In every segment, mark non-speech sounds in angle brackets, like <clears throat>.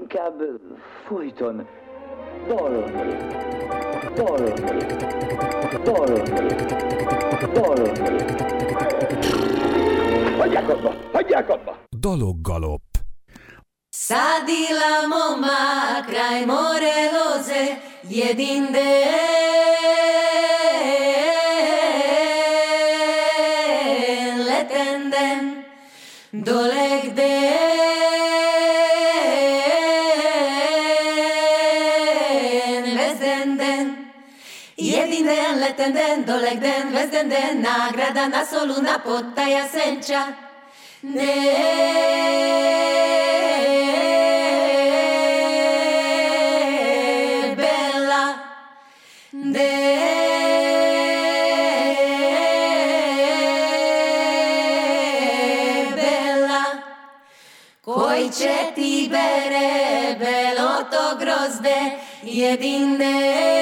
inkább folyton dalolni, dalolni, dalolni, dalolni. Hagyják abba, hagyják abba! Daloggalop. Sadilamo makraj more loze jedinde letenden do den den, dolek den, vez den den, nagrada nas soluna potaja senča. Ne. debela, će ti bere, belo to grozde, jedine.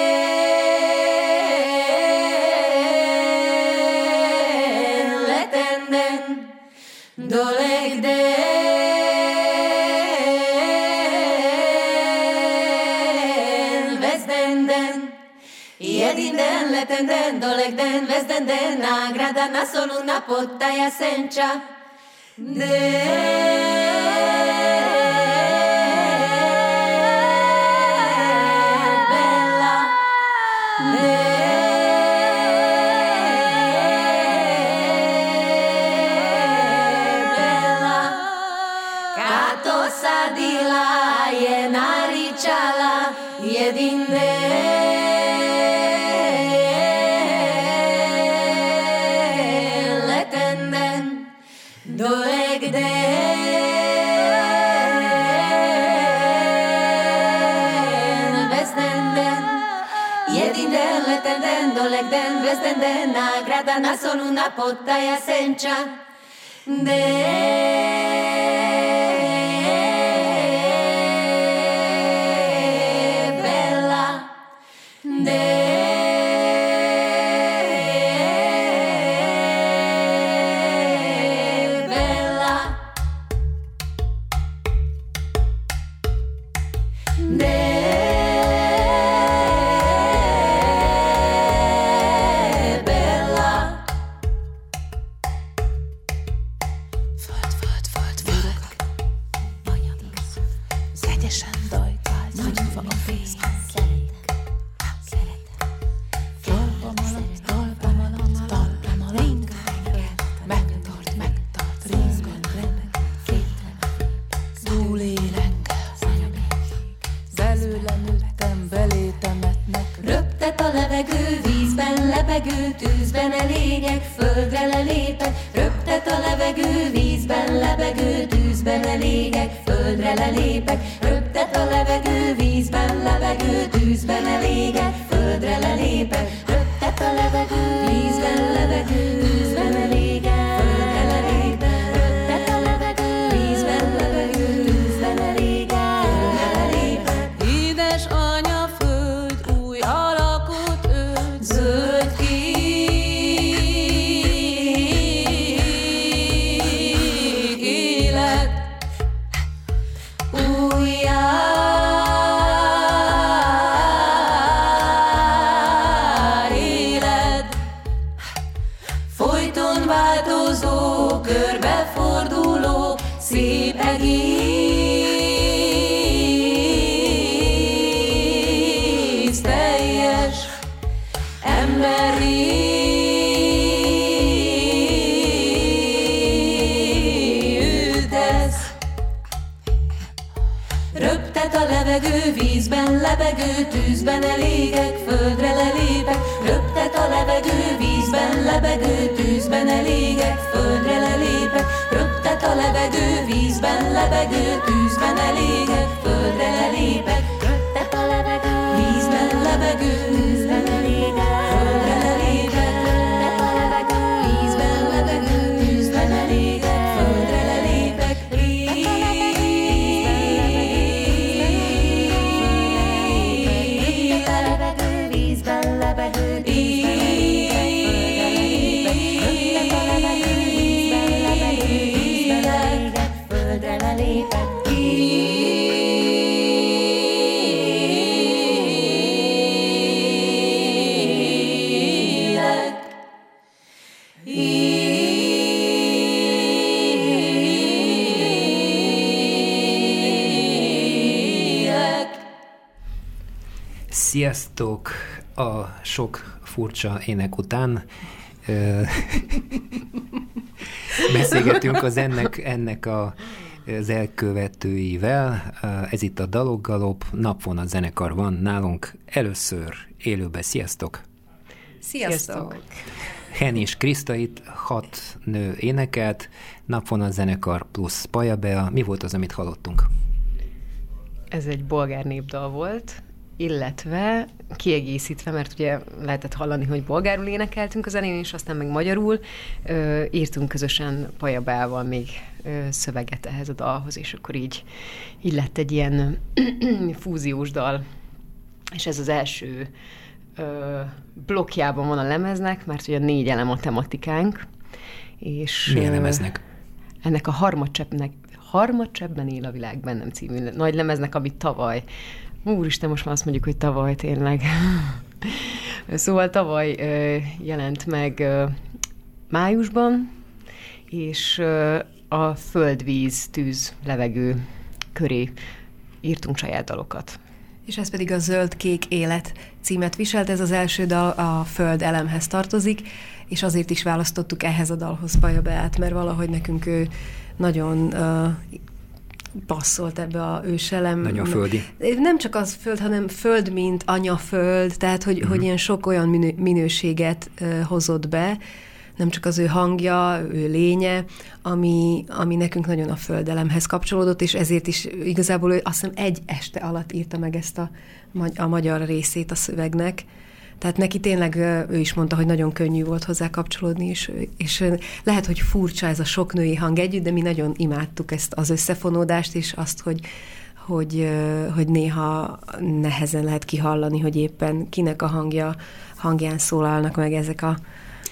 pretendendole gden vez den dena gradana solo una pottaia sencha de sadila je naričala jedine vezden dena, grada nas onuna potaja senča. De Sziasztok! Furcsa ének után beszélgetünk az ennek, ennek a, az elkövetőivel. Ez itt a Daloggalop, napvon a zenekar van nálunk először élőben. Sziasztok! Sziasztok! Hen és Kriszta itt hat nő énekelt, napvonal zenekar plusz Pajabea. Mi volt az, amit hallottunk? Ez egy bolgár népdal volt, illetve kiegészítve, mert ugye lehetett hallani, hogy bolgárul énekeltünk az elén, és aztán meg magyarul, ö, írtunk közösen Pajabával még ö, szöveget ehhez a dalhoz, és akkor így, így lett egy ilyen <clears throat> fúziós dal. És ez az első ö, blokkjában van a lemeznek, mert ugye négy elem a tematikánk. És, Milyen lemeznek? Ennek a harmadcseppnek, harmadcseppben él a világ bennem című nagy lemeznek, amit tavaly Úristen, most már azt mondjuk, hogy tavaly tényleg. <laughs> szóval tavaly ö, jelent meg ö, májusban, és ö, a földvíz, tűz, levegő köré írtunk saját dalokat. És ez pedig a Zöld-Kék Élet címet viselt, ez az első dal a Föld elemhez tartozik, és azért is választottuk ehhez a dalhoz Paja Beát, mert valahogy nekünk ő nagyon uh, passzolt ebbe a őselem. Nagyon földi. Nem csak az föld, hanem föld, mint anyaföld, tehát hogy, uh-huh. hogy ilyen sok olyan minő, minőséget uh, hozott be, nem csak az ő hangja, ő lénye, ami, ami nekünk nagyon a földelemhez kapcsolódott, és ezért is igazából ő azt hiszem egy este alatt írta meg ezt a, a magyar részét a szövegnek. Tehát neki tényleg ő is mondta, hogy nagyon könnyű volt hozzá kapcsolódni, és, és lehet, hogy furcsa ez a sok női hang együtt, de mi nagyon imádtuk ezt az összefonódást, és azt, hogy, hogy, hogy néha nehezen lehet kihallani, hogy éppen kinek a hangja, hangján szólalnak meg ezek a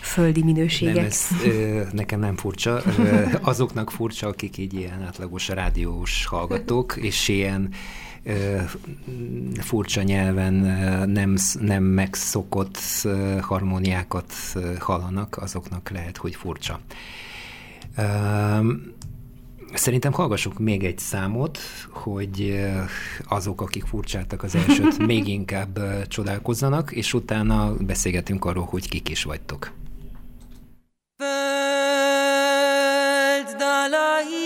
földi minőségek. Nem, ez nekem nem furcsa. Azoknak furcsa, akik így ilyen átlagos rádiós hallgatók, és ilyen furcsa nyelven nem, nem megszokott harmóniákat hallanak, azoknak lehet, hogy furcsa. Szerintem hallgassuk még egy számot, hogy azok, akik furcsáltak az elsőt, <laughs> még inkább csodálkozzanak, és utána beszélgetünk arról, hogy kik is vagytok. Föld dalai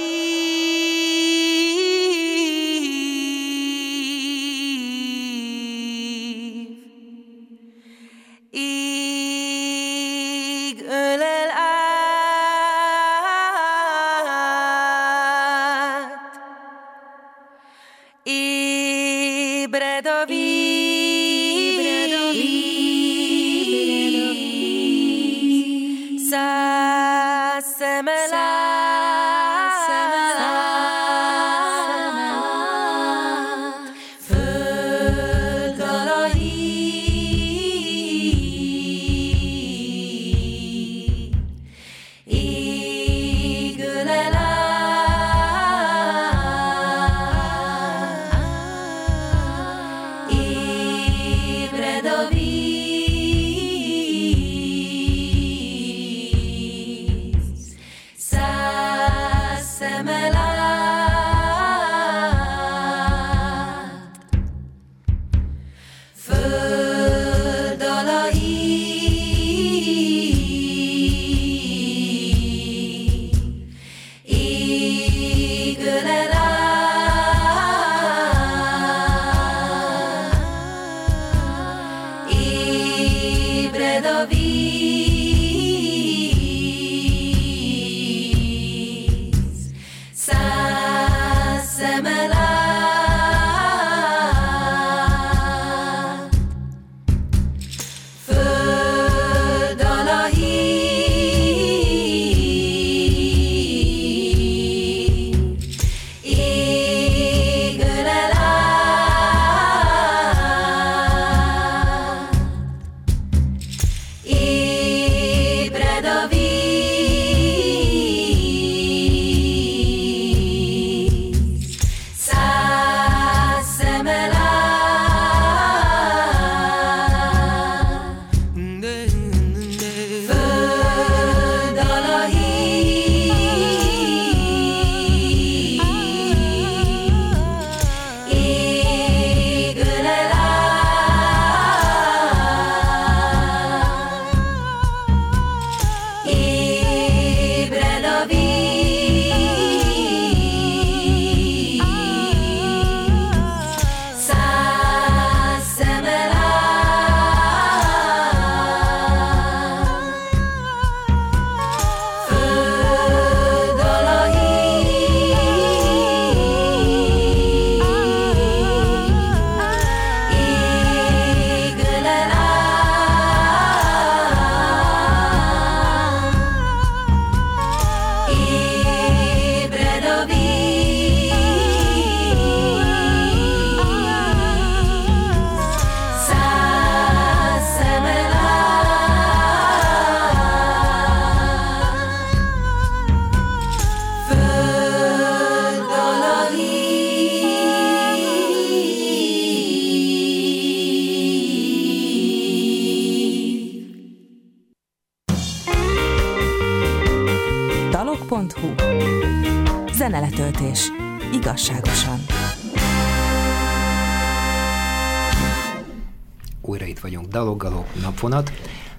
napvonat,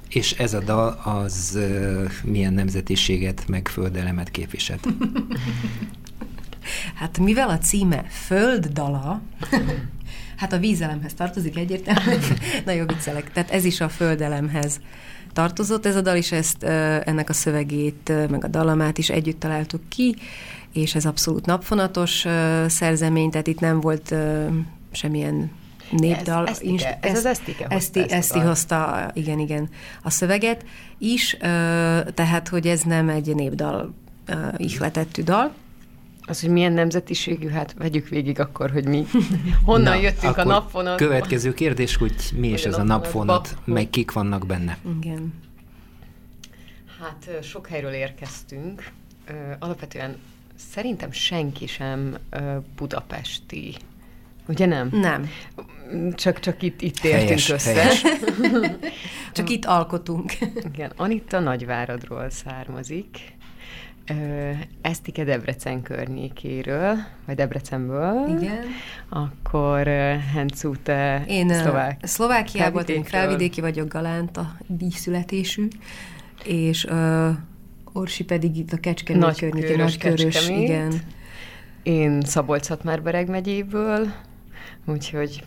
és ez a dal az milyen nemzetiséget, meg földelemet képviselt? <laughs> Hát mivel a címe Földdala, <laughs> hát a vízelemhez tartozik egyértelműen, <laughs> nagyon viccelek, tehát ez is a földelemhez tartozott. Ez a dal, és ezt, ennek a szövegét, meg a dalamát is együtt találtuk ki, és ez abszolút napfonatos szerzemény, tehát itt nem volt semmilyen népdal. Ez, esztike, ez, ez az Esztike hozta Eszti, Eszti hozta, igen, igen, a szöveget is, tehát, hogy ez nem egy népdal ihletettű dal, az, hogy milyen nemzetiségű, hát vegyük végig akkor, hogy mi <laughs> honnan Na, jöttünk a napfonat. Következő kérdés, hogy mi is ez a napfonat, meg kik vannak benne. Igen. Hát sok helyről érkeztünk. Alapvetően szerintem senki sem budapesti. Ugye nem? Nem. Csak, csak itt, itt értünk helyes, össze. Helyes. <laughs> csak itt alkotunk. Igen, Anita Nagyváradról származik. Esztike Debrecen környékéről, vagy Debrecenből. Igen. Akkor Hencu, te Én szlovák. Szlovákiából, én felvidéki vagyok, Galánta díszületésű, és uh, Orsi pedig itt a Kecskemét Nagy környékén, Nagy körös, igen. Én Szabolcs-Szatmár-Bereg megyéből, úgyhogy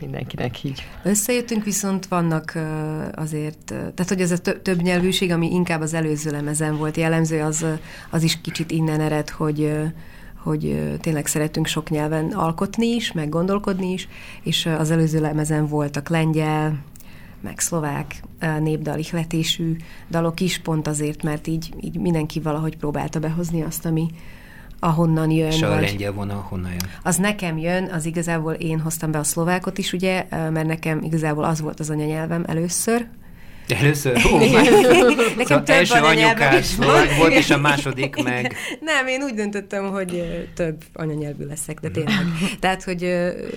mindenkinek így. Összejöttünk, viszont vannak azért, tehát hogy ez a több nyelvűség, ami inkább az előző lemezen volt jellemző, az, az is kicsit innen ered, hogy hogy tényleg szeretünk sok nyelven alkotni is, meg gondolkodni is, és az előző lemezen voltak lengyel, meg szlovák népdal ihletésű dalok is, pont azért, mert így, így mindenki valahogy próbálta behozni azt, ami, ahonnan jön. És a vagy... lengyel vonal honnan jön? Az nekem jön, az igazából én hoztam be a szlovákot is, ugye, mert nekem igazából az volt az anyanyelvem először, Először? Ó, Nekem szóval több első anyukás szlovák volt, és a második meg... Nem, én úgy döntöttem, hogy több anyanyelvű leszek, de tényleg. Tehát, hogy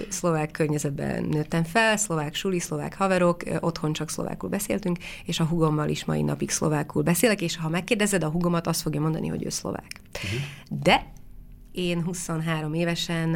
szlovák környezetben nőttem fel, szlovák suli, szlovák haverok, otthon csak szlovákul beszéltünk, és a hugommal is mai napig szlovákul beszélek, és ha megkérdezed a hugomat, azt fogja mondani, hogy ő szlovák. Uh-huh. De én 23 évesen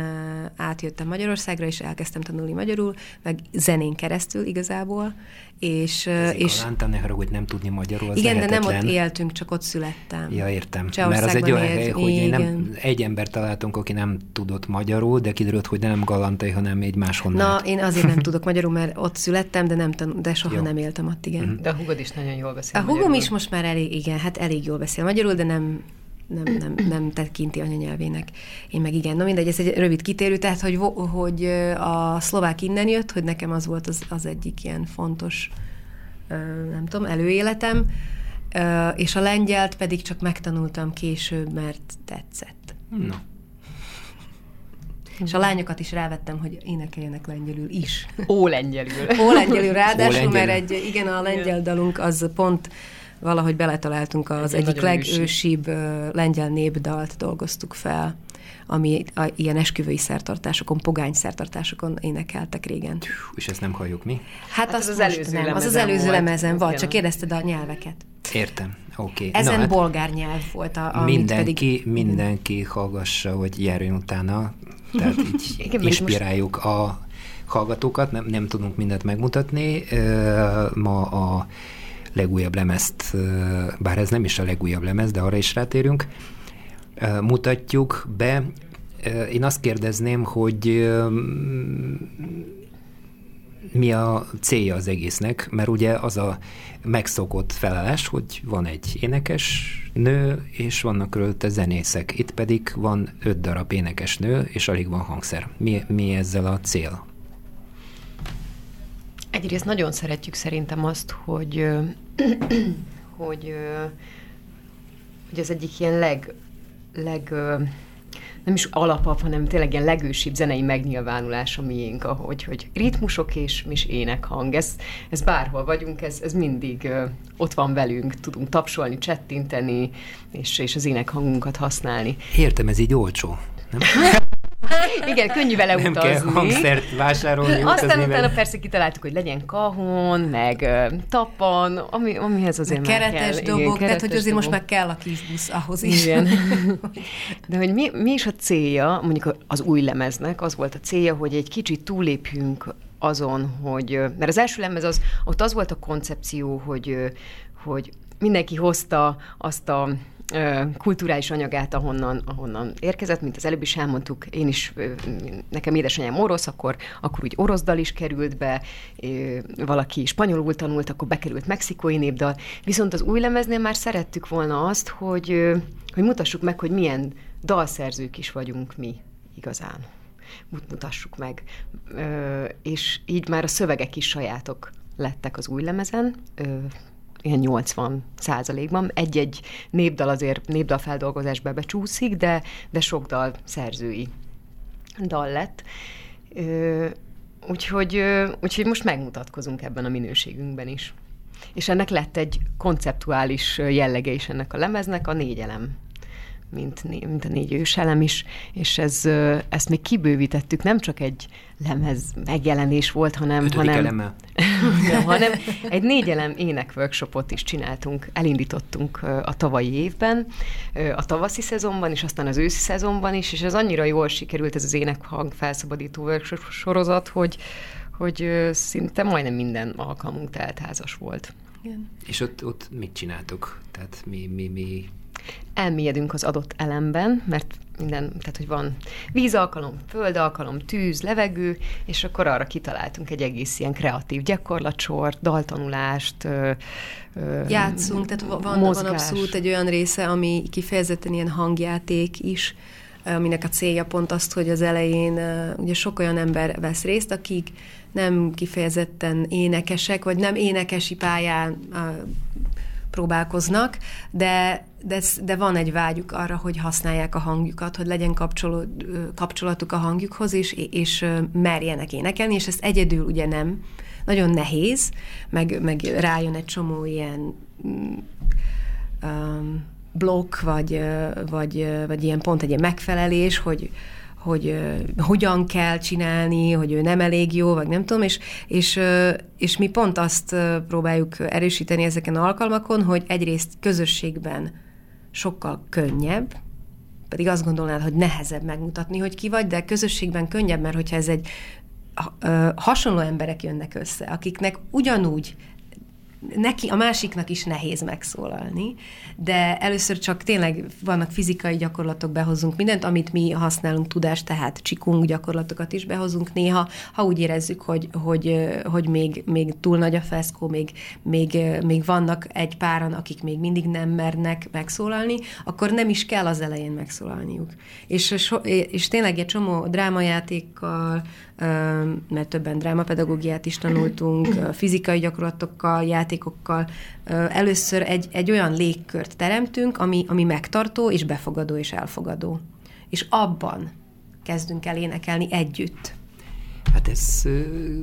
átjöttem Magyarországra, és elkezdtem tanulni magyarul, meg zenén keresztül igazából. És, Ez és a ne haragudj, nem tudni magyarul, az Igen, lehetetlen. de nem ott éltünk, csak ott születtem. Ja, értem. Mert az egy olyan hely, hogy nem, egy ember találtunk, aki nem tudott magyarul, de kiderült, hogy nem galantai, hanem egy máshonnan. Na, én azért nem tudok magyarul, mert ott születtem, de, nem tan- de soha Jó. nem éltem ott, igen. Mm-hmm. De a hugod is nagyon jól beszél A hugom magyarul. is most már elég, igen, hát elég jól beszél magyarul, de nem, nem, nem, nem tekinti anyanyelvének. Én meg igen. Na mindegy, ez egy rövid kitérő, tehát hogy, hogy a szlovák innen jött, hogy nekem az volt az, az egyik ilyen fontos, nem tudom, előéletem, és a lengyelt pedig csak megtanultam később, mert tetszett. Na. És a lányokat is rávettem, hogy énekeljenek lengyelül is. Ó lengyelül. Ó lengyelül, ráadásul, Ó lengyelül. mert egy, igen, a lengyel dalunk az pont valahogy beletaláltunk az Egy egyik legősibb ősi. lengyel népdalt dolgoztuk fel, ami a, ilyen esküvői szertartásokon, pogány szertartásokon énekeltek régen. És ezt nem halljuk mi? Hát, hát az, az előző nem, az az előző lemezen volt, csak kérdezted a nyelveket. Értem, oké. Okay. Ezen Na, hát bolgár nyelv volt, a, mindenki, pedig... mindenki hallgassa, hogy járjon utána, tehát így <laughs> inspiráljuk a hallgatókat, nem, nem tudunk mindent megmutatni. Ma a legújabb lemezt, bár ez nem is a legújabb lemez, de arra is rátérünk, mutatjuk be. Én azt kérdezném, hogy mi a célja az egésznek, mert ugye az a megszokott felállás, hogy van egy énekes nő, és vannak körülte zenészek. Itt pedig van öt darab énekes nő, és alig van hangszer. Mi, mi ezzel a cél? Egyrészt nagyon szeretjük szerintem azt, hogy, <clears throat> hogy, hogy ez egyik ilyen leg, leg nem is alapabb, hanem tényleg ilyen legősibb zenei megnyilvánulás a miénk, ahogy, hogy ritmusok és mis énekhang. Ez, ez bárhol vagyunk, ez, ez mindig ö, ott van velünk, tudunk tapsolni, csettinteni, és, és az énekhangunkat használni. Értem, ez így olcsó, nem? <laughs> Igen, könnyű vele Nem utazni. kell hangszert vásárolni, Aztán utazni utána vele. persze kitaláltuk, hogy legyen kahon, meg ö, tapan, ami, amihez azért már Keretes kell. dobok, Igen, tehát hogy azért most dobok. már kell a kis busz ahhoz is. Igen. <laughs> De hogy mi, mi is a célja, mondjuk az új lemeznek, az volt a célja, hogy egy kicsit túlépjünk azon, hogy, mert az első lemez az, ott az volt a koncepció, hogy, hogy mindenki hozta azt a kulturális anyagát, ahonnan, ahonnan érkezett, mint az előbb is elmondtuk, én is, nekem édesanyám orosz, akkor, akkor úgy orosz dal is került be, valaki spanyolul tanult, akkor bekerült mexikói népdal, viszont az új lemeznél már szerettük volna azt, hogy, hogy mutassuk meg, hogy milyen dalszerzők is vagyunk mi igazán. Mut- Mutassuk meg. Ö, és így már a szövegek is sajátok lettek az új lemezen, ö, ilyen 80 százalékban. Egy-egy népdal azért népdalfeldolgozásba becsúszik, de, de sok dal szerzői dal lett. Úgyhogy, úgyhogy most megmutatkozunk ebben a minőségünkben is. És ennek lett egy konceptuális jellege is ennek a lemeznek, a négy elem mint, mint a négy őselem is, és ez, ezt még kibővítettük, nem csak egy lemez megjelenés volt, hanem, Ötödik hanem, nem, <laughs> hanem egy négy elem ének workshopot is csináltunk, elindítottunk a tavalyi évben, a tavaszi szezonban is, aztán az őszi szezonban is, és ez annyira jól sikerült ez az énekhang felszabadító workshop sorozat, hogy, hogy szinte majdnem minden alkalmunk teltházas volt. És ott, ott mit csináltok? Tehát mi, mi, mi elmélyedünk az adott elemben, mert minden, tehát hogy van vízalkalom, földalkalom, tűz, levegő, és akkor arra kitaláltunk egy egész ilyen kreatív gyakorlatsort, daltanulást, ö, ö, Játszunk, tehát va- van, van mozgás. abszolút egy olyan része, ami kifejezetten ilyen hangjáték is, aminek a célja pont azt, hogy az elején ugye sok olyan ember vesz részt, akik nem kifejezetten énekesek, vagy nem énekesi pályán próbálkoznak, de, de, de van egy vágyuk arra, hogy használják a hangjukat, hogy legyen kapcsoló, kapcsolatuk a hangjukhoz, és, és merjenek énekelni, és ezt egyedül ugye nem. Nagyon nehéz, meg, meg rájön egy csomó ilyen um, blokk, vagy, vagy, vagy ilyen pont egy ilyen megfelelés, hogy, hogy hogyan kell csinálni, hogy ő nem elég jó, vagy nem tudom, és, és, és mi pont azt próbáljuk erősíteni ezeken alkalmakon, hogy egyrészt közösségben sokkal könnyebb, pedig azt gondolnád, hogy nehezebb megmutatni, hogy ki vagy, de közösségben könnyebb, mert hogyha ez egy hasonló emberek jönnek össze, akiknek ugyanúgy neki, a másiknak is nehéz megszólalni, de először csak tényleg vannak fizikai gyakorlatok, behozunk mindent, amit mi használunk, tudást, tehát csikung gyakorlatokat is behozunk néha, ha úgy érezzük, hogy, hogy, hogy még, még túl nagy a feszkó, még, még, még vannak egy páran, akik még mindig nem mernek megszólalni, akkor nem is kell az elején megszólalniuk. És, és tényleg egy csomó drámajátékkal, mert többen drámapedagógiát is tanultunk, fizikai gyakorlatokkal, játékokkal. Először egy, egy olyan légkört teremtünk, ami, ami megtartó és befogadó és elfogadó. És abban kezdünk el énekelni együtt. Hát ez,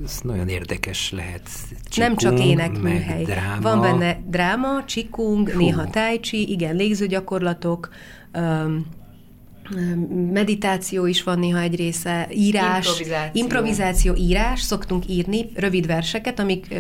ez nagyon érdekes lehet. Nem csak Csikung, énekműhely. dráma. Van benne dráma, csikung, Fú. néha tai chi, igen, légzőgyakorlatok, öm, meditáció is van néha egy része, írás, Improvizáció. improvizáció írás, szoktunk írni rövid verseket, amik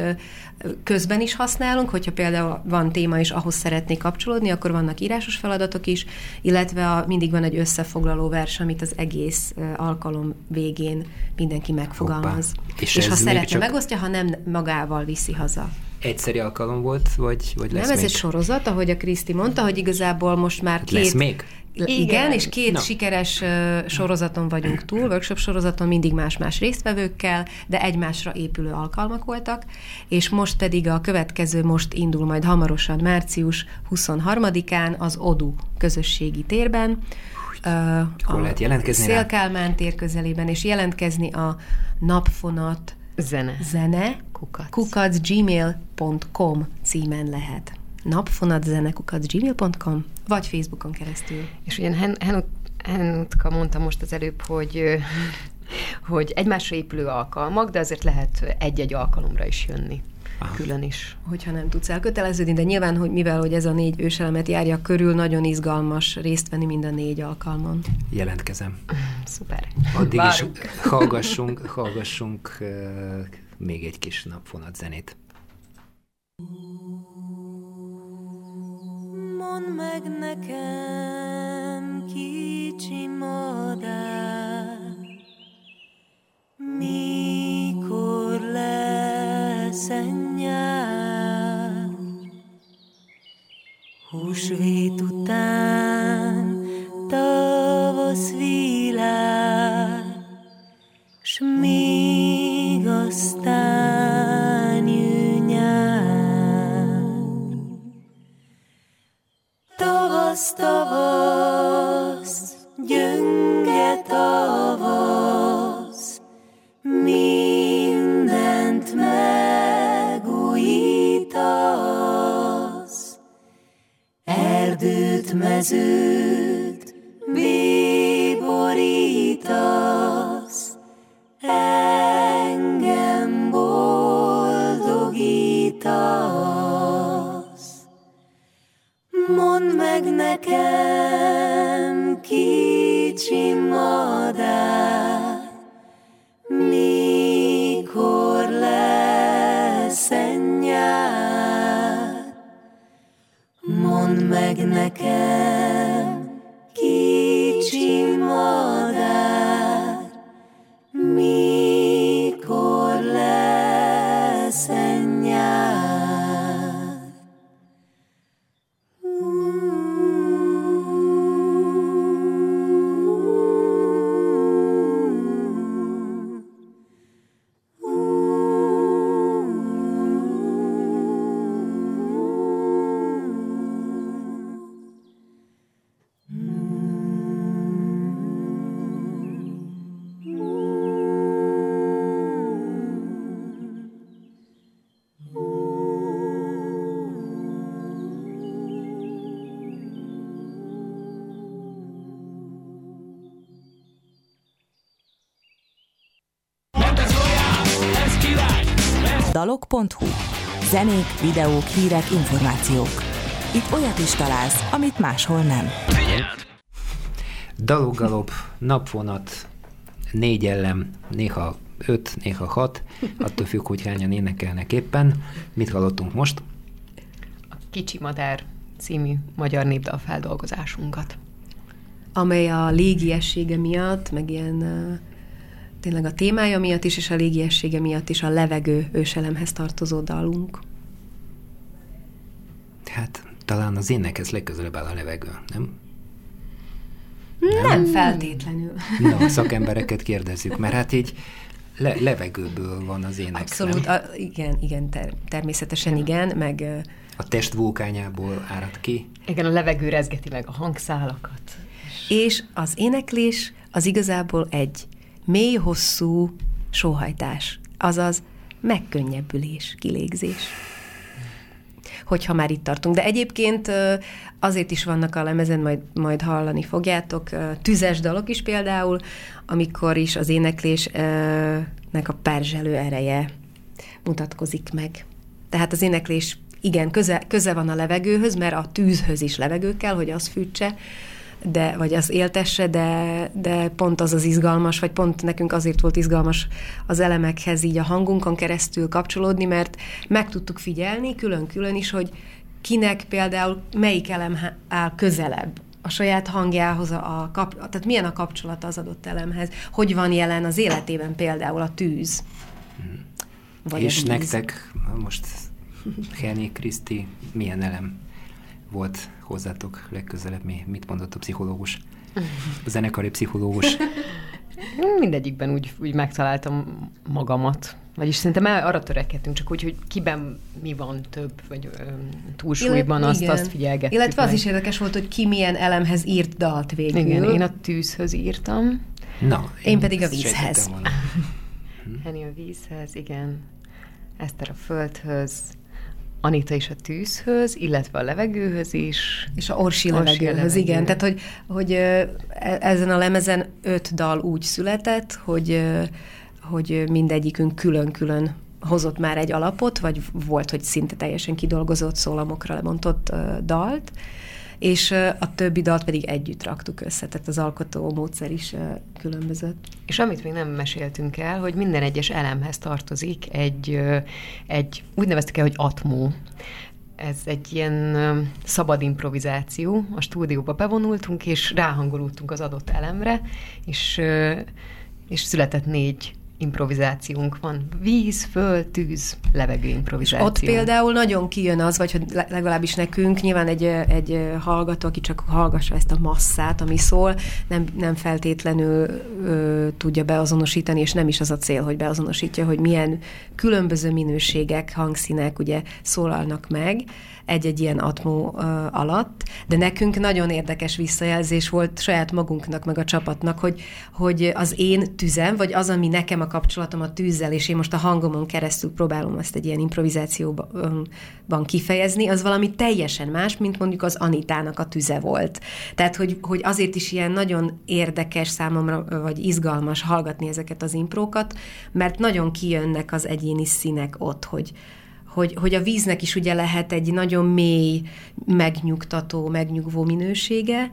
közben is használunk, hogyha például van téma és ahhoz szeretnék kapcsolódni, akkor vannak írásos feladatok is, illetve a, mindig van egy összefoglaló vers, amit az egész alkalom végén mindenki megfogalmaz. Hoppá. És És, ha ez szeretne, csak- megosztja, ha nem, magával viszi haza. Egyszeri alkalom volt, vagy, vagy lesz Nem, ez még? egy sorozat, ahogy a Kriszti mondta, hogy igazából most már két... Lesz még? Igen, Igen. És két Na. no. sikeres sorozaton vagyunk túl, workshop sorozaton mindig más-más résztvevőkkel, de egymásra épülő alkalmak voltak, és most pedig a következő most indul majd hamarosan március 23-án az ODU közösségi térben. Ö, Hol a lehet jelentkezni? Szélkálmán tér közelében, és jelentkezni a napfonat Zene. zene Kukac. kukacgmail.com címen lehet. Napfonatzene kukacgmail.com vagy Facebookon keresztül. És ugye Hen- Henut, Henutka mondta most az előbb, hogy hogy egymásra épülő alkalmak, de azért lehet egy-egy alkalomra is jönni. Aha. külön is. Hogyha nem tudsz elköteleződni, de nyilván, hogy mivel hogy ez a négy őselemet járja körül, nagyon izgalmas részt venni mind a négy alkalmon. Jelentkezem. <clears throat> Szuper. Addig Várunk. is hallgassunk, hallgassunk uh, még egy kis napfonat zenét. Mondd meg nekem, kicsi madár, mikor leszen nyár. Húsvét után Dalok.hu Zenék, videók, hírek, információk. Itt olyat is találsz, amit máshol nem. Daloggalop, napvonat, négy ellem, néha öt, néha hat, attól függ, hogy hányan énekelnek éppen. Mit hallottunk most? A Kicsi Madár című magyar népdal feldolgozásunkat. Amely a légiessége miatt, meg ilyen tényleg a témája miatt is, és a légiessége miatt is a levegő őselemhez tartozó dalunk. Hát talán az énekhez legközelebb áll a levegő, nem? Nem, nem feltétlenül. Na, szakembereket kérdezzük, mert hát így le, levegőből van az ének. Abszolút, a, igen, igen, ter, természetesen igen, meg... A test vulkányából árad ki. Igen, a levegő rezgeti meg a hangszálakat. És az éneklés az igazából egy mély, hosszú sóhajtás, azaz megkönnyebbülés, kilégzés. Hogyha már itt tartunk. De egyébként azért is vannak a lemezen, majd, majd hallani fogjátok, tüzes dalok is például, amikor is az éneklésnek a perzselő ereje mutatkozik meg. Tehát az éneklés igen, köze, köze van a levegőhöz, mert a tűzhöz is levegő kell, hogy az fűtse, de, vagy az éltesse, de, de pont az az izgalmas, vagy pont nekünk azért volt izgalmas az elemekhez így a hangunkon keresztül kapcsolódni, mert meg tudtuk figyelni külön-külön is, hogy kinek például melyik elem áll közelebb a saját hangjához, a, a kap, tehát milyen a kapcsolata az adott elemhez, hogy van jelen az életében például a tűz. Vagy És a nektek most Henny Kriszti milyen elem volt hozzátok legközelebb? Mi, mit mondott a pszichológus? A zenekari pszichológus? <laughs> Mindegyikben úgy, úgy megtaláltam magamat. Vagyis szerintem arra törekedtünk, csak úgy, hogy kiben mi van több, vagy ö, túlsúlyban, Illet, azt, igen. azt figyelgettük Illetve meg. az is érdekes volt, hogy ki milyen elemhez írt dalt végül. Igen, én a tűzhöz írtam. Na, én, én pedig a vízhez. <laughs> Henny a vízhez, igen. Eszter a földhöz, Anita is a tűzhöz, illetve a levegőhöz is. És a orsi, orsi levegőhöz, levegő. igen. Tehát, hogy, hogy e, ezen a lemezen öt dal úgy született, hogy, hogy mindegyikünk külön-külön hozott már egy alapot, vagy volt, hogy szinte teljesen kidolgozott szólamokra lebontott dalt, és a többi dalt pedig együtt raktuk össze, tehát az alkotó módszer is különbözött. És amit még nem meséltünk el, hogy minden egyes elemhez tartozik egy, egy úgy neveztük el, hogy atmó. Ez egy ilyen szabad improvizáció. A stúdióba bevonultunk, és ráhangolultunk az adott elemre, és, és született négy improvizációnk van. Víz, föld, tűz, levegő improvizáció. ott például nagyon kijön az, vagy hogy legalábbis nekünk, nyilván egy, egy hallgató, aki csak hallgassa ezt a masszát, ami szól, nem, nem feltétlenül ö, tudja beazonosítani, és nem is az a cél, hogy beazonosítja, hogy milyen különböző minőségek, hangszínek ugye szólalnak meg egy-egy ilyen atmó alatt, de nekünk nagyon érdekes visszajelzés volt saját magunknak, meg a csapatnak, hogy, hogy az én tüzem, vagy az, ami nekem a kapcsolatom a tűzzel, és én most a hangomon keresztül próbálom ezt egy ilyen improvizációban kifejezni, az valami teljesen más, mint mondjuk az Anitának a tüze volt. Tehát, hogy, hogy azért is ilyen nagyon érdekes számomra, vagy izgalmas hallgatni ezeket az imprókat, mert nagyon kijönnek az egyéni színek ott, hogy, hogy, hogy a víznek is ugye lehet egy nagyon mély, megnyugtató, megnyugvó minősége,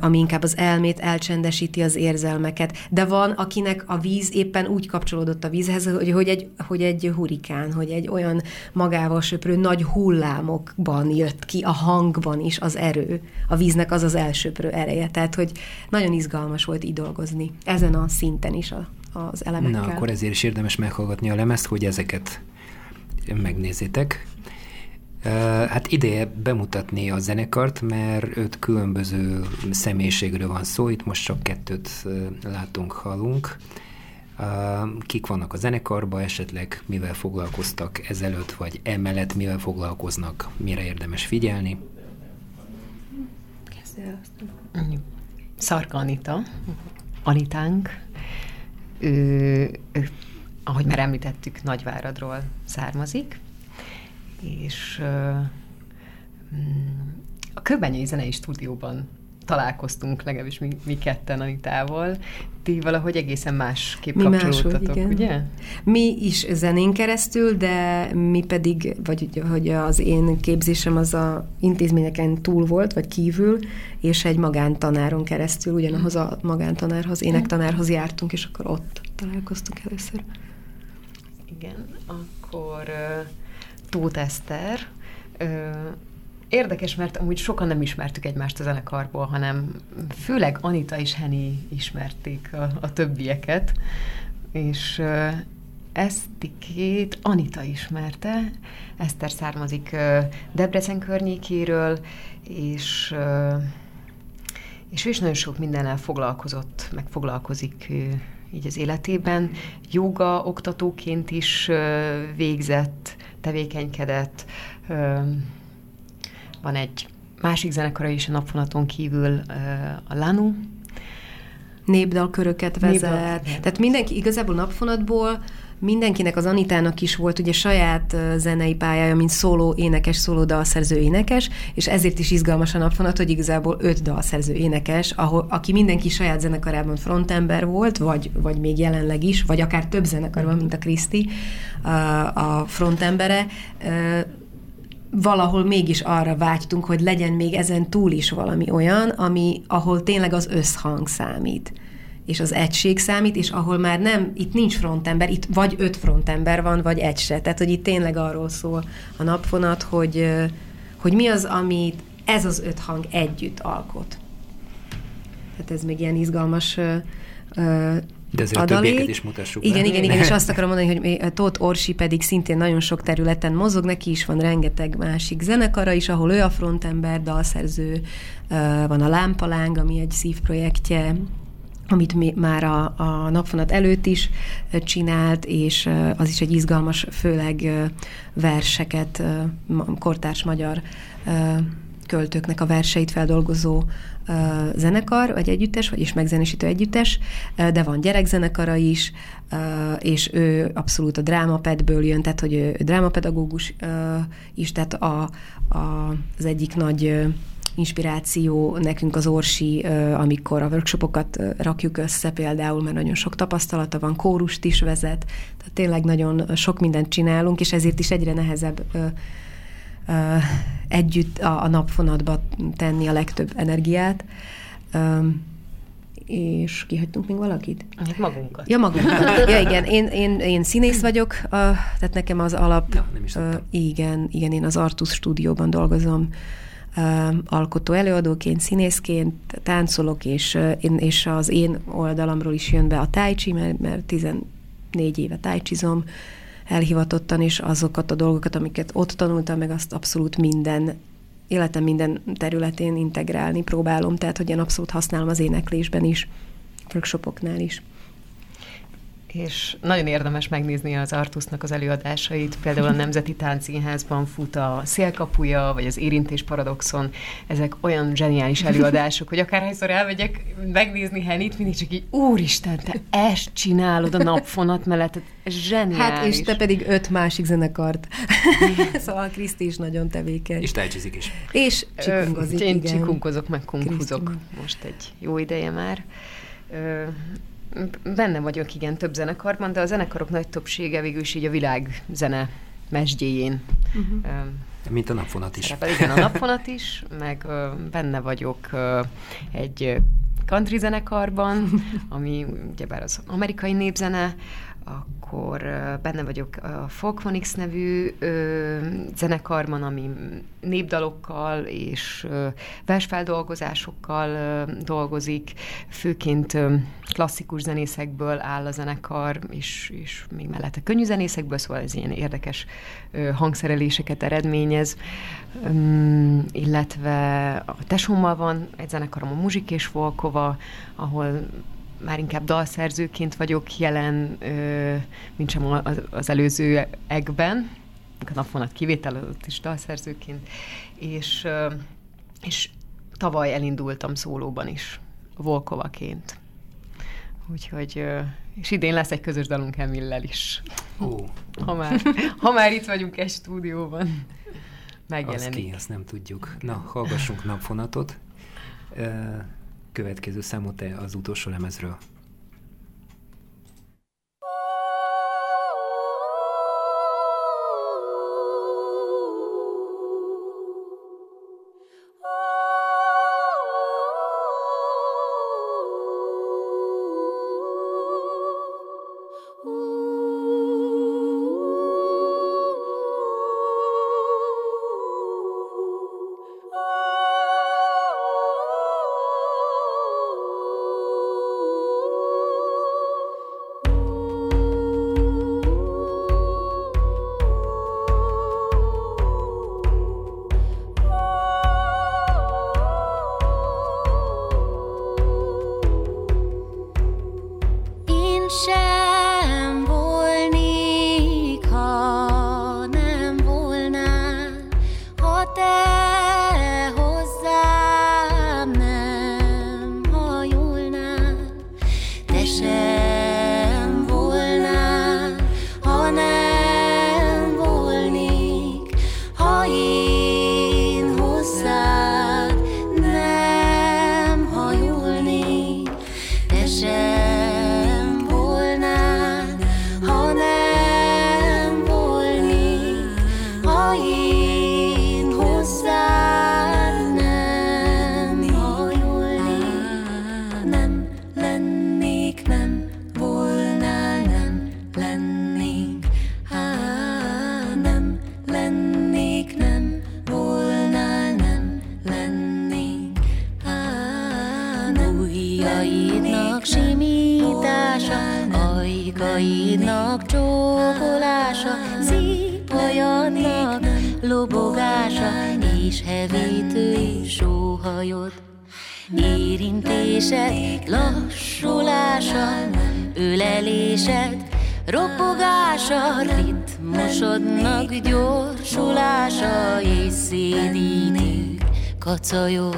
ami inkább az elmét elcsendesíti az érzelmeket. De van, akinek a víz éppen úgy kapcsolódott a vízhez, hogy, hogy, egy, hogy egy hurikán, hogy egy olyan magával söprő nagy hullámokban jött ki a hangban is az erő. A víznek az az elsöprő ereje. Tehát, hogy nagyon izgalmas volt így dolgozni. Ezen a szinten is a, az elemekkel. Na, akkor ezért is érdemes meghallgatni a lemezt, hogy ezeket megnézzétek. Hát ideje bemutatni a zenekart, mert öt különböző személyiségről van szó, itt most csak kettőt látunk, hallunk. Kik vannak a zenekarban, esetleg mivel foglalkoztak ezelőtt, vagy emellett mivel foglalkoznak, mire érdemes figyelni? Szarka Anita, Anitánk, ő, ahogy már említettük, Nagyváradról származik, és mm, a Kőbenyei Zenei Stúdióban találkoztunk, legalábbis mi, mi ketten Anitával. Ti valahogy egészen másképp mi kapcsolódtatok, máshogy, igen. ugye? Mi is zenén keresztül, de mi pedig, vagy hogy az én képzésem az a intézményeken túl volt, vagy kívül, és egy magántanáron keresztül, ugyanahoz a magántanárhoz, énektanárhoz jártunk, és akkor ott találkoztunk először. Igen, akkor Tóth Eszter, Érdekes, mert amúgy sokan nem ismertük egymást a zenekarból, hanem főleg Anita és Henny ismerték a, a többieket, és uh, Esztikét Anita ismerte, Eszter származik Debrecen környékéről, és és ő is nagyon sok mindennel foglalkozott, meg foglalkozik így az életében. Joga oktatóként is végzett, tevékenykedett. Van egy másik zenekara is a napvonaton kívül, a Lanu, népdalköröket vezet. Népdal. Tehát mindenki igazából napfonatból mindenkinek, az Anitának is volt ugye saját zenei pályája, mint szóló énekes, szóló dalszerző énekes, és ezért is izgalmas a napfonat, hogy igazából öt dalszerző énekes, ahol, aki mindenki saját zenekarában frontember volt, vagy, vagy még jelenleg is, vagy akár több zenekarban, mint a Kriszti, a frontembere, valahol mégis arra vágytunk, hogy legyen még ezen túl is valami olyan, ami, ahol tényleg az összhang számít és az egység számít, és ahol már nem, itt nincs frontember, itt vagy öt frontember van, vagy egy se. Tehát, hogy itt tényleg arról szól a napfonat, hogy, hogy mi az, amit ez az öt hang együtt alkot. Tehát ez még ilyen izgalmas de azért adalék. a is mutassuk Igen, be. igen, igen, és azt akarom mondani, hogy Tóth Orsi pedig szintén nagyon sok területen mozog, neki is van rengeteg másik zenekara is, ahol ő a frontember, dalszerző, van a Lámpaláng, ami egy szívprojektje, amit mi már a, a napfonat előtt is csinált, és az is egy izgalmas, főleg verseket, kortárs magyar költőknek a verseit feldolgozó zenekar, vagy együttes, vagyis megzenésítő együttes, de van gyerekzenekara is, és ő abszolút a drámapedből jön, tehát hogy ő drámapedagógus is, tehát a, a, az egyik nagy inspiráció nekünk az Orsi, amikor a workshopokat rakjuk össze például, mert nagyon sok tapasztalata van, kórust is vezet, tehát tényleg nagyon sok mindent csinálunk, és ezért is egyre nehezebb együtt a, a napfonatba tenni a legtöbb energiát. És kihagytunk még valakit? Hát magunkat. Ja, magunkat. Ja, igen. Én, én, én színész vagyok, tehát nekem az alap... Ja, nem is igen, igen, én az Artus stúdióban dolgozom alkotó előadóként, színészként, táncolok, és, én, és az én oldalamról is jön be a tájcsi, mert, mert 14 éve tájcsizom, elhivatottan, és azokat a dolgokat, amiket ott tanultam, meg azt abszolút minden életem minden területén integrálni próbálom, tehát hogy én abszolút használom az éneklésben is, workshopoknál is és nagyon érdemes megnézni az Artusnak az előadásait, például a Nemzeti Táncszínházban fut a Szélkapuja, vagy az Érintés Paradoxon, ezek olyan zseniális előadások, hogy akárhányszor elmegyek megnézni Henit, mindig csak így, úristen, te ezt csinálod a napfonat mellett, ez zseniális. Hát, és te pedig öt másik zenekart. <laughs> szóval Kriszti is nagyon tevékeny. És tájcsizik is. És csikungozik, Én igen. csikunkozok, meg kunghuzok most egy jó ideje már. Benne vagyok, igen, több zenekarban, de a zenekarok nagy többsége végül is így a világ zene mesdjéjén. Uh-huh. Mint a napfonat is. Szerepel, igen, a <laughs> napfonat is, meg uh, benne vagyok egy country zenekarban, <laughs> ami ugyebár az amerikai népzene, akkor benne vagyok a Folkmonix nevű ö, zenekarban, ami népdalokkal és ö, versfeldolgozásokkal ö, dolgozik, főként ö, klasszikus zenészekből áll a zenekar, és, és még mellette könnyű zenészekből, szóval ez ilyen érdekes ö, hangszereléseket eredményez, Üm, illetve a tesómmal van egy zenekarom, a Muzsik és Volkova, ahol már inkább dalszerzőként vagyok jelen, mint sem az előző egben, a napvonat kivétel ott is dalszerzőként, és, és tavaly elindultam szólóban is, Volkovaként. Úgyhogy, és idén lesz egy közös dalunk Emillel is. Ó. Ha már, ha már itt vagyunk egy stúdióban. Megjelenik. Az ki, azt nem tudjuk. Na, hallgassunk napfonatot következő számot az utolsó lemezről. Kacajod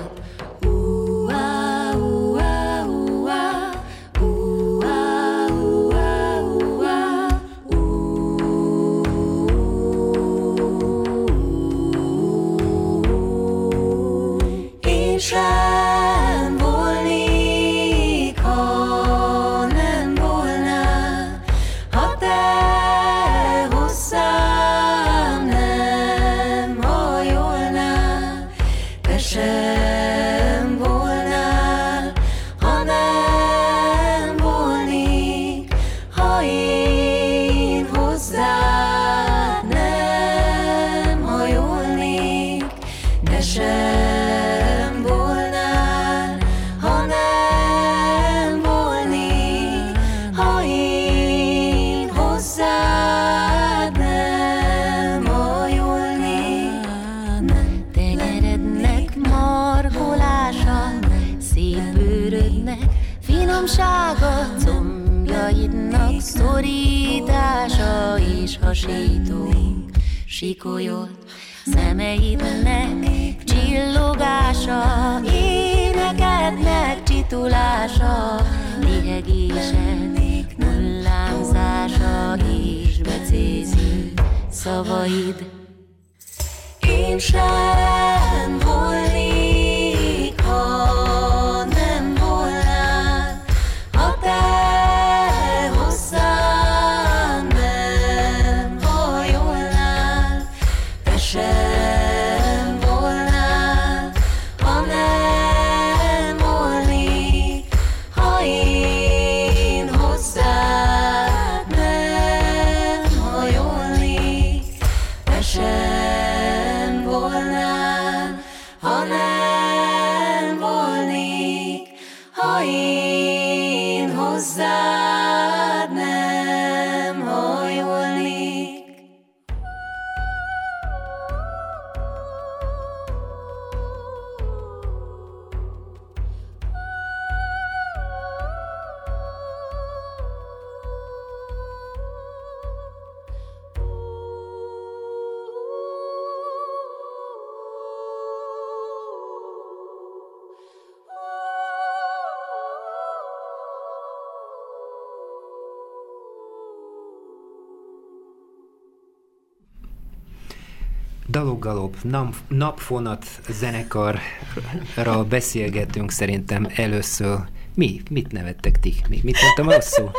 Daloggalop, nap, napfonat zenekarra beszélgettünk szerintem először. Mi? Mit nevettek ti? Mi? Mit mondtam rosszul?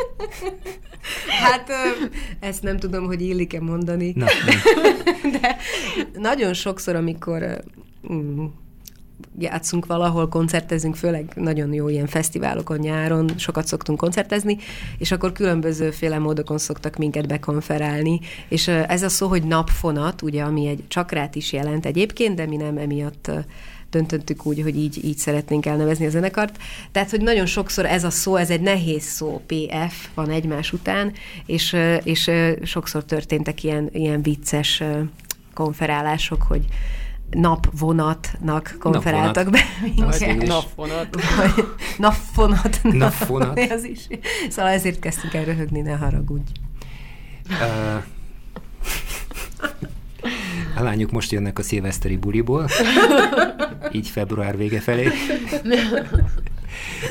Hát ezt nem tudom, hogy illik-e mondani. Na, nem. <laughs> De nagyon sokszor, amikor mm, játszunk valahol, koncertezünk, főleg nagyon jó ilyen fesztiválokon nyáron, sokat szoktunk koncertezni, és akkor különbözőféle módokon szoktak minket bekonferálni, és ez a szó, hogy napfonat, ugye, ami egy csakrát is jelent egyébként, de mi nem emiatt döntöttük úgy, hogy így, így szeretnénk elnevezni a zenekart. Tehát, hogy nagyon sokszor ez a szó, ez egy nehéz szó, PF van egymás után, és, és sokszor történtek ilyen, ilyen vicces konferálások, hogy napvonatnak konferáltak be Az én minket. Napvonat. Vagy Napfonat. Napfonat. Ez <laughs> is. Szóval ezért kezdtünk el röhögni, ne haragudj. Uh, a lányok most jönnek a szilveszteri buliból, így február vége felé.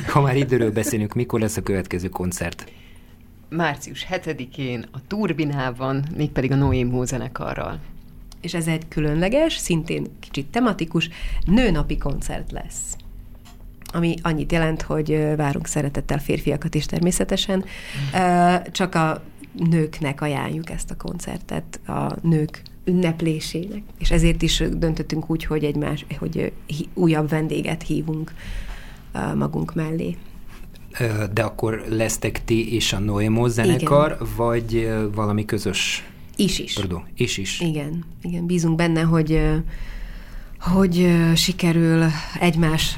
Ha már időről beszélünk, mikor lesz a következő koncert? Március 7-én a Turbinában, mégpedig a Noémó zenekarral. És ez egy különleges, szintén kicsit tematikus, nőnapi koncert lesz. Ami annyit jelent, hogy várunk szeretettel férfiakat is természetesen, csak a nőknek ajánljuk ezt a koncertet, a nők ünneplésének. És ezért is döntöttünk úgy, hogy egymás, hogy ö, hi- újabb vendéget hívunk magunk mellé. De akkor lesztek ti és a Noemo zenekar, Igen. vagy valami közös Is is. Pardon, is is. Igen, igen, bízunk benne, hogy hogy sikerül egymás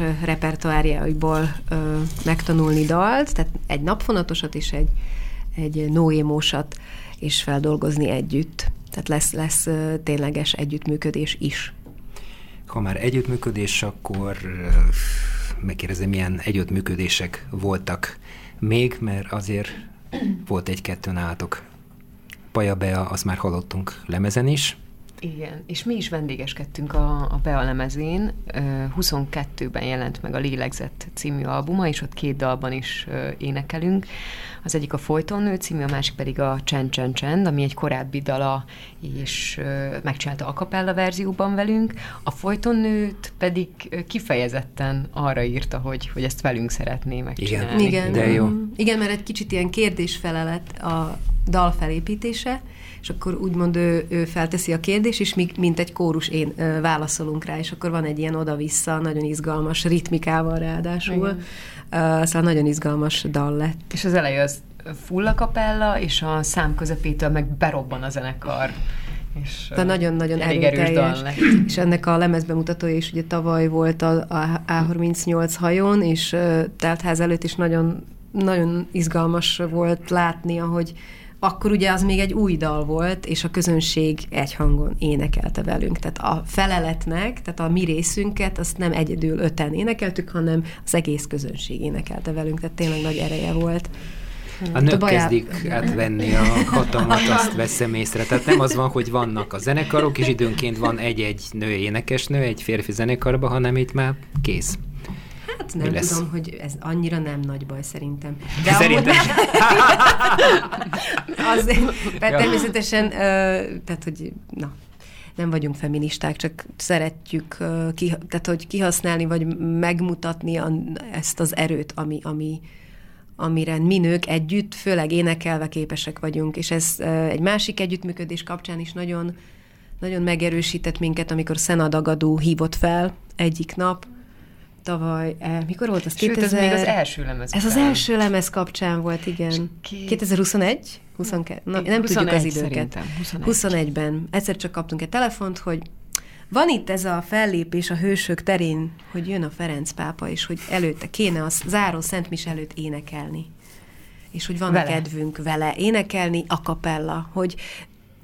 ö, megtanulni dalt, tehát egy napfonatosat és egy, egy noémósat, és feldolgozni együtt. Tehát lesz, lesz tényleges együttműködés is. Ha már együttműködés, akkor megkérdezem, milyen együttműködések voltak még, mert azért volt egy-kettő nálatok. Paja Bea, azt már hallottunk lemezen is. Igen, és mi is vendégeskedtünk a, a Bea lemezén. Ö, 22-ben jelent meg a Lélegzett című albuma, és ott két dalban is énekelünk. Az egyik a Folyton nő című, a másik pedig a Csend Csend Csend, ami egy korábbi dala, és megcsinálta a kapella verzióban velünk. A Folyton nőt pedig kifejezetten arra írta, hogy, hogy ezt velünk szeretné megcsinálni. Igen, De jó. Igen, mert egy kicsit ilyen kérdésfelelet a dal felépítése, és akkor úgymond ő, ő felteszi a kérdést, és mi, mint egy kórus én ö, válaszolunk rá, és akkor van egy ilyen oda-vissza, nagyon izgalmas ritmikával ráadásul. Igen. Uh, szóval nagyon izgalmas dal lett. És az eleje az full a kapella, és a szám közepétől meg berobban a zenekar. És, De nagyon-nagyon erőteljes. És ennek a lemezbemutatója is ugye tavaly volt a, a A38 hajón, és uh, teltház előtt is nagyon, nagyon izgalmas volt látni, ahogy akkor ugye az még egy új dal volt, és a közönség egy hangon énekelte velünk. Tehát a feleletnek, tehát a mi részünket, azt nem egyedül öten énekeltük, hanem az egész közönség énekelte velünk, tehát tényleg nagy ereje volt. A nők a kezdik átvenni a hatalmat, azt veszem észre. Tehát nem az van, hogy vannak a zenekarok, és időnként van egy-egy nő énekesnő egy férfi zenekarban, hanem itt már kész. Hát nem lesz? tudom, hogy ez annyira nem nagy baj szerintem. De szerintem <laughs> az, mert természetesen, tehát hogy na, nem vagyunk feministák, csak szeretjük ki, tehát, hogy kihasználni, vagy megmutatni a, ezt az erőt, ami, ami, amire mi nők együtt, főleg énekelve képesek vagyunk, és ez egy másik együttműködés kapcsán is nagyon, nagyon megerősített minket, amikor Szenadagadó hívott fel egyik nap, tavaly, eh, mikor volt az? Sőt, 2000... ez még az első lemez Ez az első lemez kapcsán volt, igen. Ki... 2021? 22? Na, nem 21 tudjuk az időket. 21. 21-ben. Egyszer csak kaptunk egy telefont, hogy van itt ez a fellépés a hősök terén, hogy jön a Ferenc pápa, és hogy előtte kéne a záró Szent Mis előtt énekelni. És hogy van vele. kedvünk vele énekelni a kapella, hogy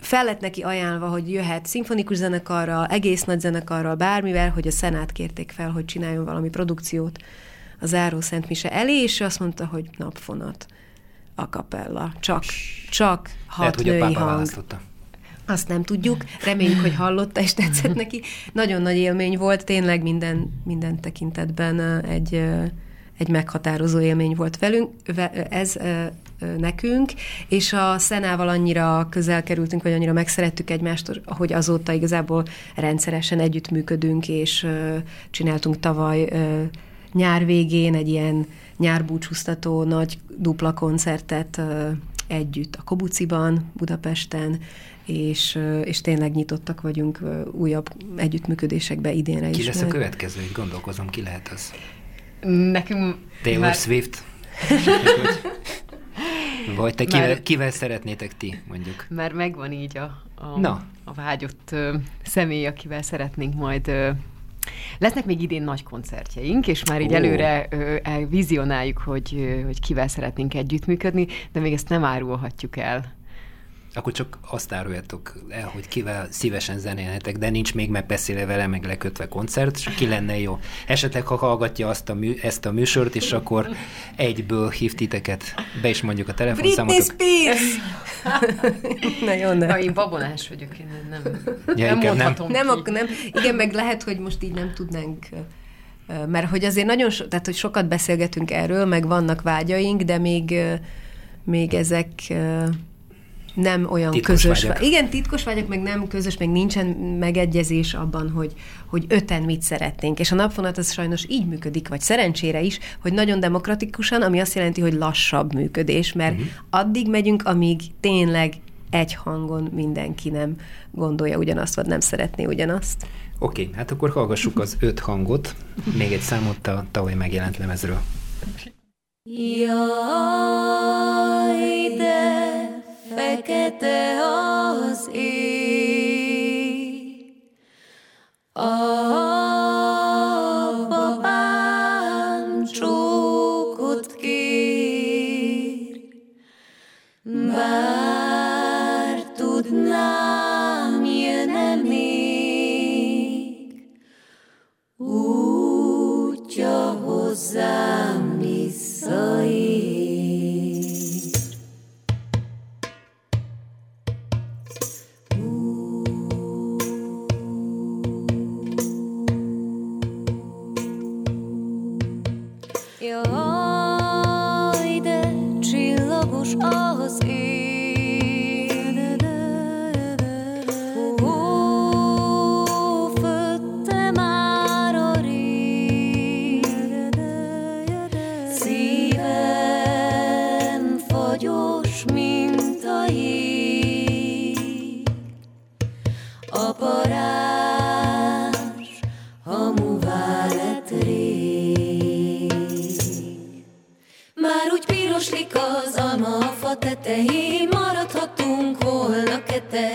fel lett neki ajánlva, hogy jöhet szimfonikus zenekarral, egész nagy zenekarral, bármivel, hogy a Szenát kérték fel, hogy csináljon valami produkciót a Záró Szent Mise elé, és azt mondta, hogy napfonat a kapella. Csak, csak hat Lehet, női hogy a hang. Választotta. Azt nem tudjuk, reméljük, hogy hallotta és tetszett neki. Nagyon nagy élmény volt, tényleg minden, minden tekintetben egy, egy meghatározó élmény volt velünk. Ez nekünk, és a Szenával annyira közel kerültünk, vagy annyira megszerettük egymást, hogy azóta igazából rendszeresen együttműködünk, és csináltunk tavaly nyár végén egy ilyen nyárbúcsúztató nagy dupla koncertet együtt a Kobuciban, Budapesten, és, és tényleg nyitottak vagyunk újabb együttműködésekbe idénre ki is. Ki lesz a következő? Így gondolkozom, ki lehet az? Nekünk Taylor már... Swift? <laughs> Vagy te kivel, Már, kivel szeretnétek ti, mondjuk? Már megvan így a, a, Na. a vágyott ö, személy, akivel szeretnénk majd ö, Lesznek még idén nagy koncertjeink, és már így oh. előre ö, vizionáljuk, hogy, hogy kivel szeretnénk együttműködni, de még ezt nem árulhatjuk el akkor csak azt áruljátok el, hogy kivel szívesen zenélhetek, de nincs még megbeszélve vele, meg lekötve koncert, és ki lenne jó. Esetleg, ha hallgatja azt a mű, ezt a műsort, és akkor egyből hív titeket, be is mondjuk a telefonszámot. Britney Spears! <laughs> Na jó, nem. Ha én babonás vagyok, én nem, ja, nem mondhatom nem. Nem, nem. Igen, meg lehet, hogy most így nem tudnánk mert hogy azért nagyon, so, tehát hogy sokat beszélgetünk erről, meg vannak vágyaink, de még, még ezek nem olyan titkos közös. Vágyak. Igen, titkos vagyok, meg nem közös, meg nincsen megegyezés abban, hogy, hogy öten mit szeretnénk. És a napfonat az sajnos így működik, vagy szerencsére is, hogy nagyon demokratikusan, ami azt jelenti, hogy lassabb működés, mert uh-huh. addig megyünk, amíg tényleg egy hangon mindenki nem gondolja ugyanazt, vagy nem szeretné ugyanazt. Oké, okay, hát akkor hallgassuk az öt hangot, még egy számot a tavaly megjelent lemezről. Jaj, de fekete az ég. A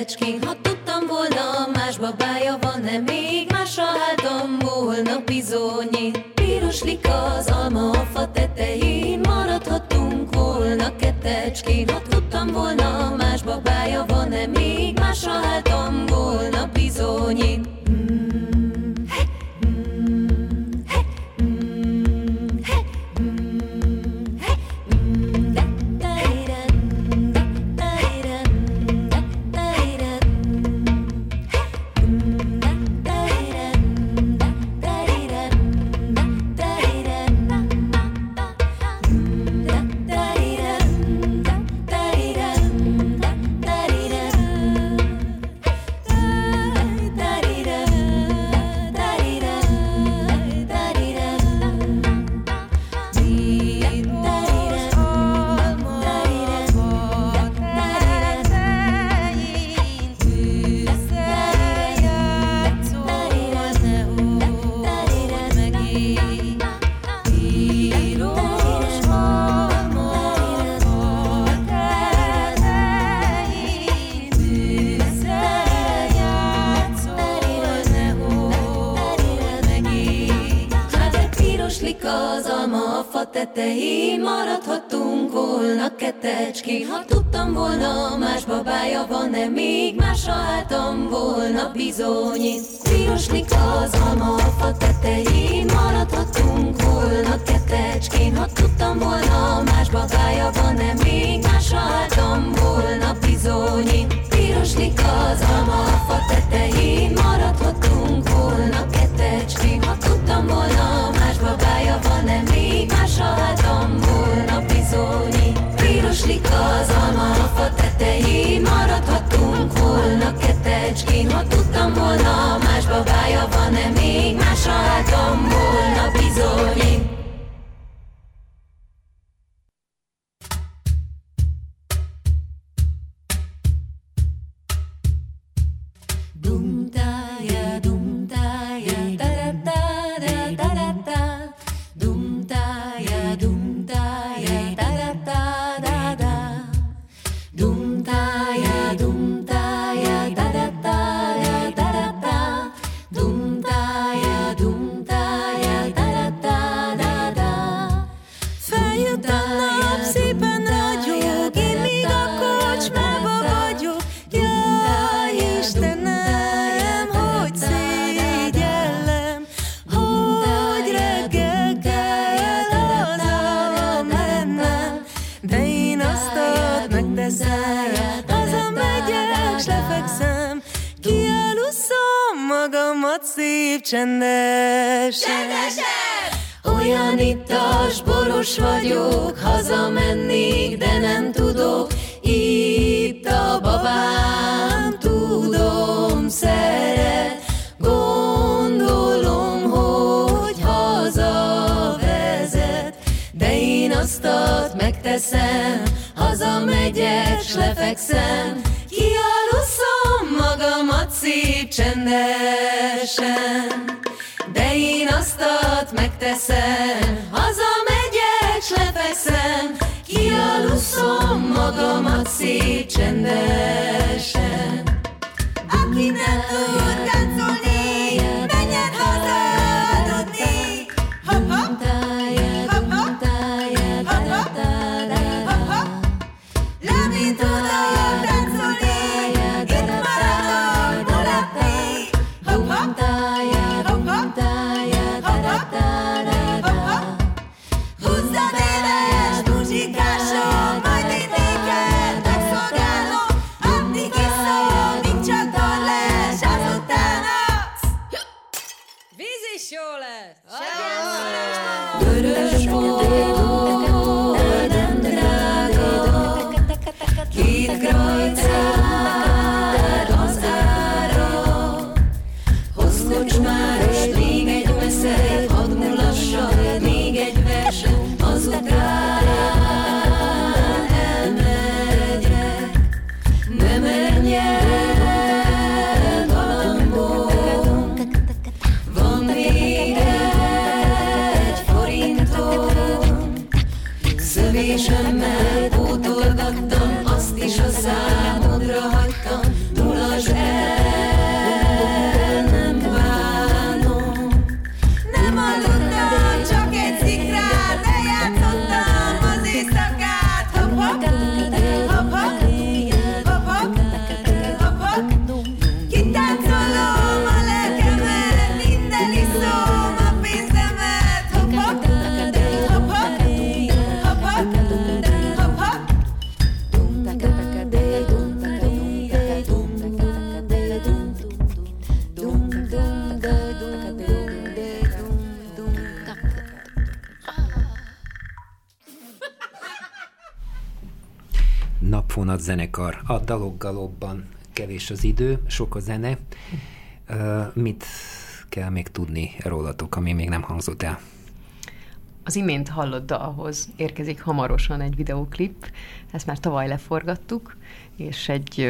ketecskén Ha tudtam volna, más babája van-e még? Másra álltam volna bizony Piroslik az alma a fa tetején csendesen, de én aztat megteszem, hazamegyek, s lefekszem, kialuszom magamat szép csendesen. Zenekar. A daloggalobban kevés az idő, sok a zene. Mit kell még tudni rólatok, ami még nem hangzott el? Az imént hallott dalhoz érkezik hamarosan egy videóklip, ezt már tavaly leforgattuk, és egy,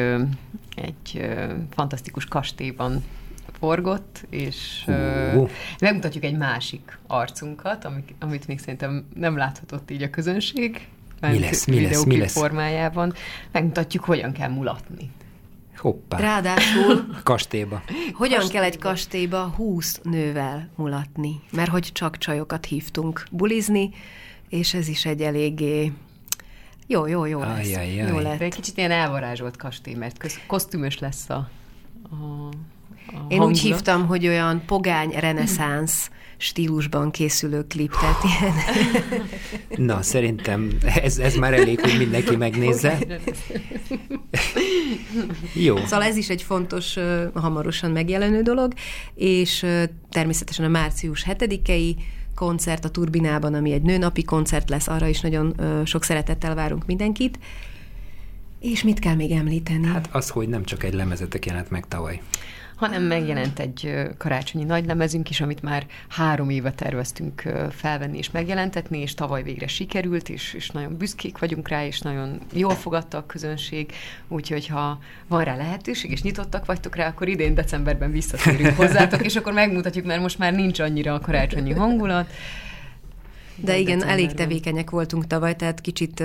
egy fantasztikus kastélyban forgott, és Ó. megmutatjuk egy másik arcunkat, amit, amit még szerintem nem láthatott így a közönség. Mi lesz, mi lesz, mi lesz? formájában. Megmutatjuk, hogyan kell mulatni. Hoppá, Ráadásul <laughs> kastélyba. hogyan kell egy kastélyba húsz nővel mulatni? Mert hogy csak csajokat hívtunk bulizni, és ez is egy eléggé jó, jó, jó lesz. Ajajaj. Jó De egy lett. kicsit ilyen elvarázsolt kastély, mert köz, kosztümös lesz a, a, a Én úgy hangulat. hívtam, hogy olyan pogány reneszánsz stílusban készülő klip, tehát ilyen <laughs> Na, szerintem ez, ez már elég, hogy mindenki megnézze. Jó. Szóval ez is egy fontos, hamarosan megjelenő dolog, és természetesen a március 7-i koncert a Turbinában, ami egy nőnapi koncert lesz, arra is nagyon sok szeretettel várunk mindenkit. És mit kell még említeni? Hát az, hogy nem csak egy lemezetek jelent meg tavaly. Hanem megjelent egy karácsonyi nagylemezünk is, amit már három éve terveztünk felvenni és megjelentetni, és tavaly végre sikerült, és, és nagyon büszkék vagyunk rá, és nagyon jól fogadta a közönség, úgyhogy ha van rá lehetőség, és nyitottak vagytok rá, akkor idén decemberben visszatérünk <laughs> hozzátok, és akkor megmutatjuk, mert most már nincs annyira a karácsonyi hangulat. De igen, elég tevékenyek voltunk tavaly, tehát kicsit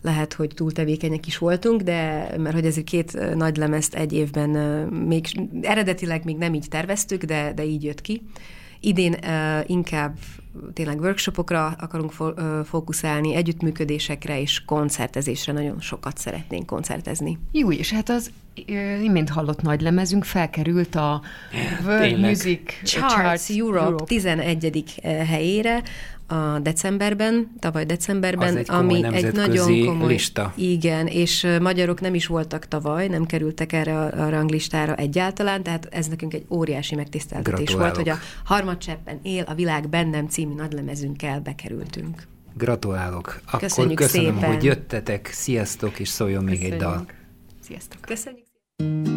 lehet, hogy túl tevékenyek is voltunk, de mert hogy ezért két nagy lemezt egy évben még eredetileg még nem így terveztük, de, de így jött ki. Idén uh, inkább tényleg workshopokra akarunk fo- ö, fókuszálni, együttműködésekre és koncertezésre. Nagyon sokat szeretnénk koncertezni. Jó, és hát az imént hallott nagy lemezünk felkerült a World Tényleg. Music Charts Europe 11. helyére a decemberben, tavaly decemberben, Az egy ami egy nagyon komoly lista. Igen, és magyarok nem is voltak tavaly, nem kerültek erre a, a ranglistára egyáltalán, tehát ez nekünk egy óriási megtiszteltetés volt, hogy a Harmadcseppen él a világ bennem című nagylemezünkkel bekerültünk. Gratulálok. Akkor Köszönjük köszönöm, szépen. hogy jöttetek. Sziasztok, és szóljon még egy dal. Köszönjük. Sziasztok! Köszönjük!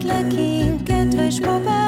Szeretlek én, kedves babám,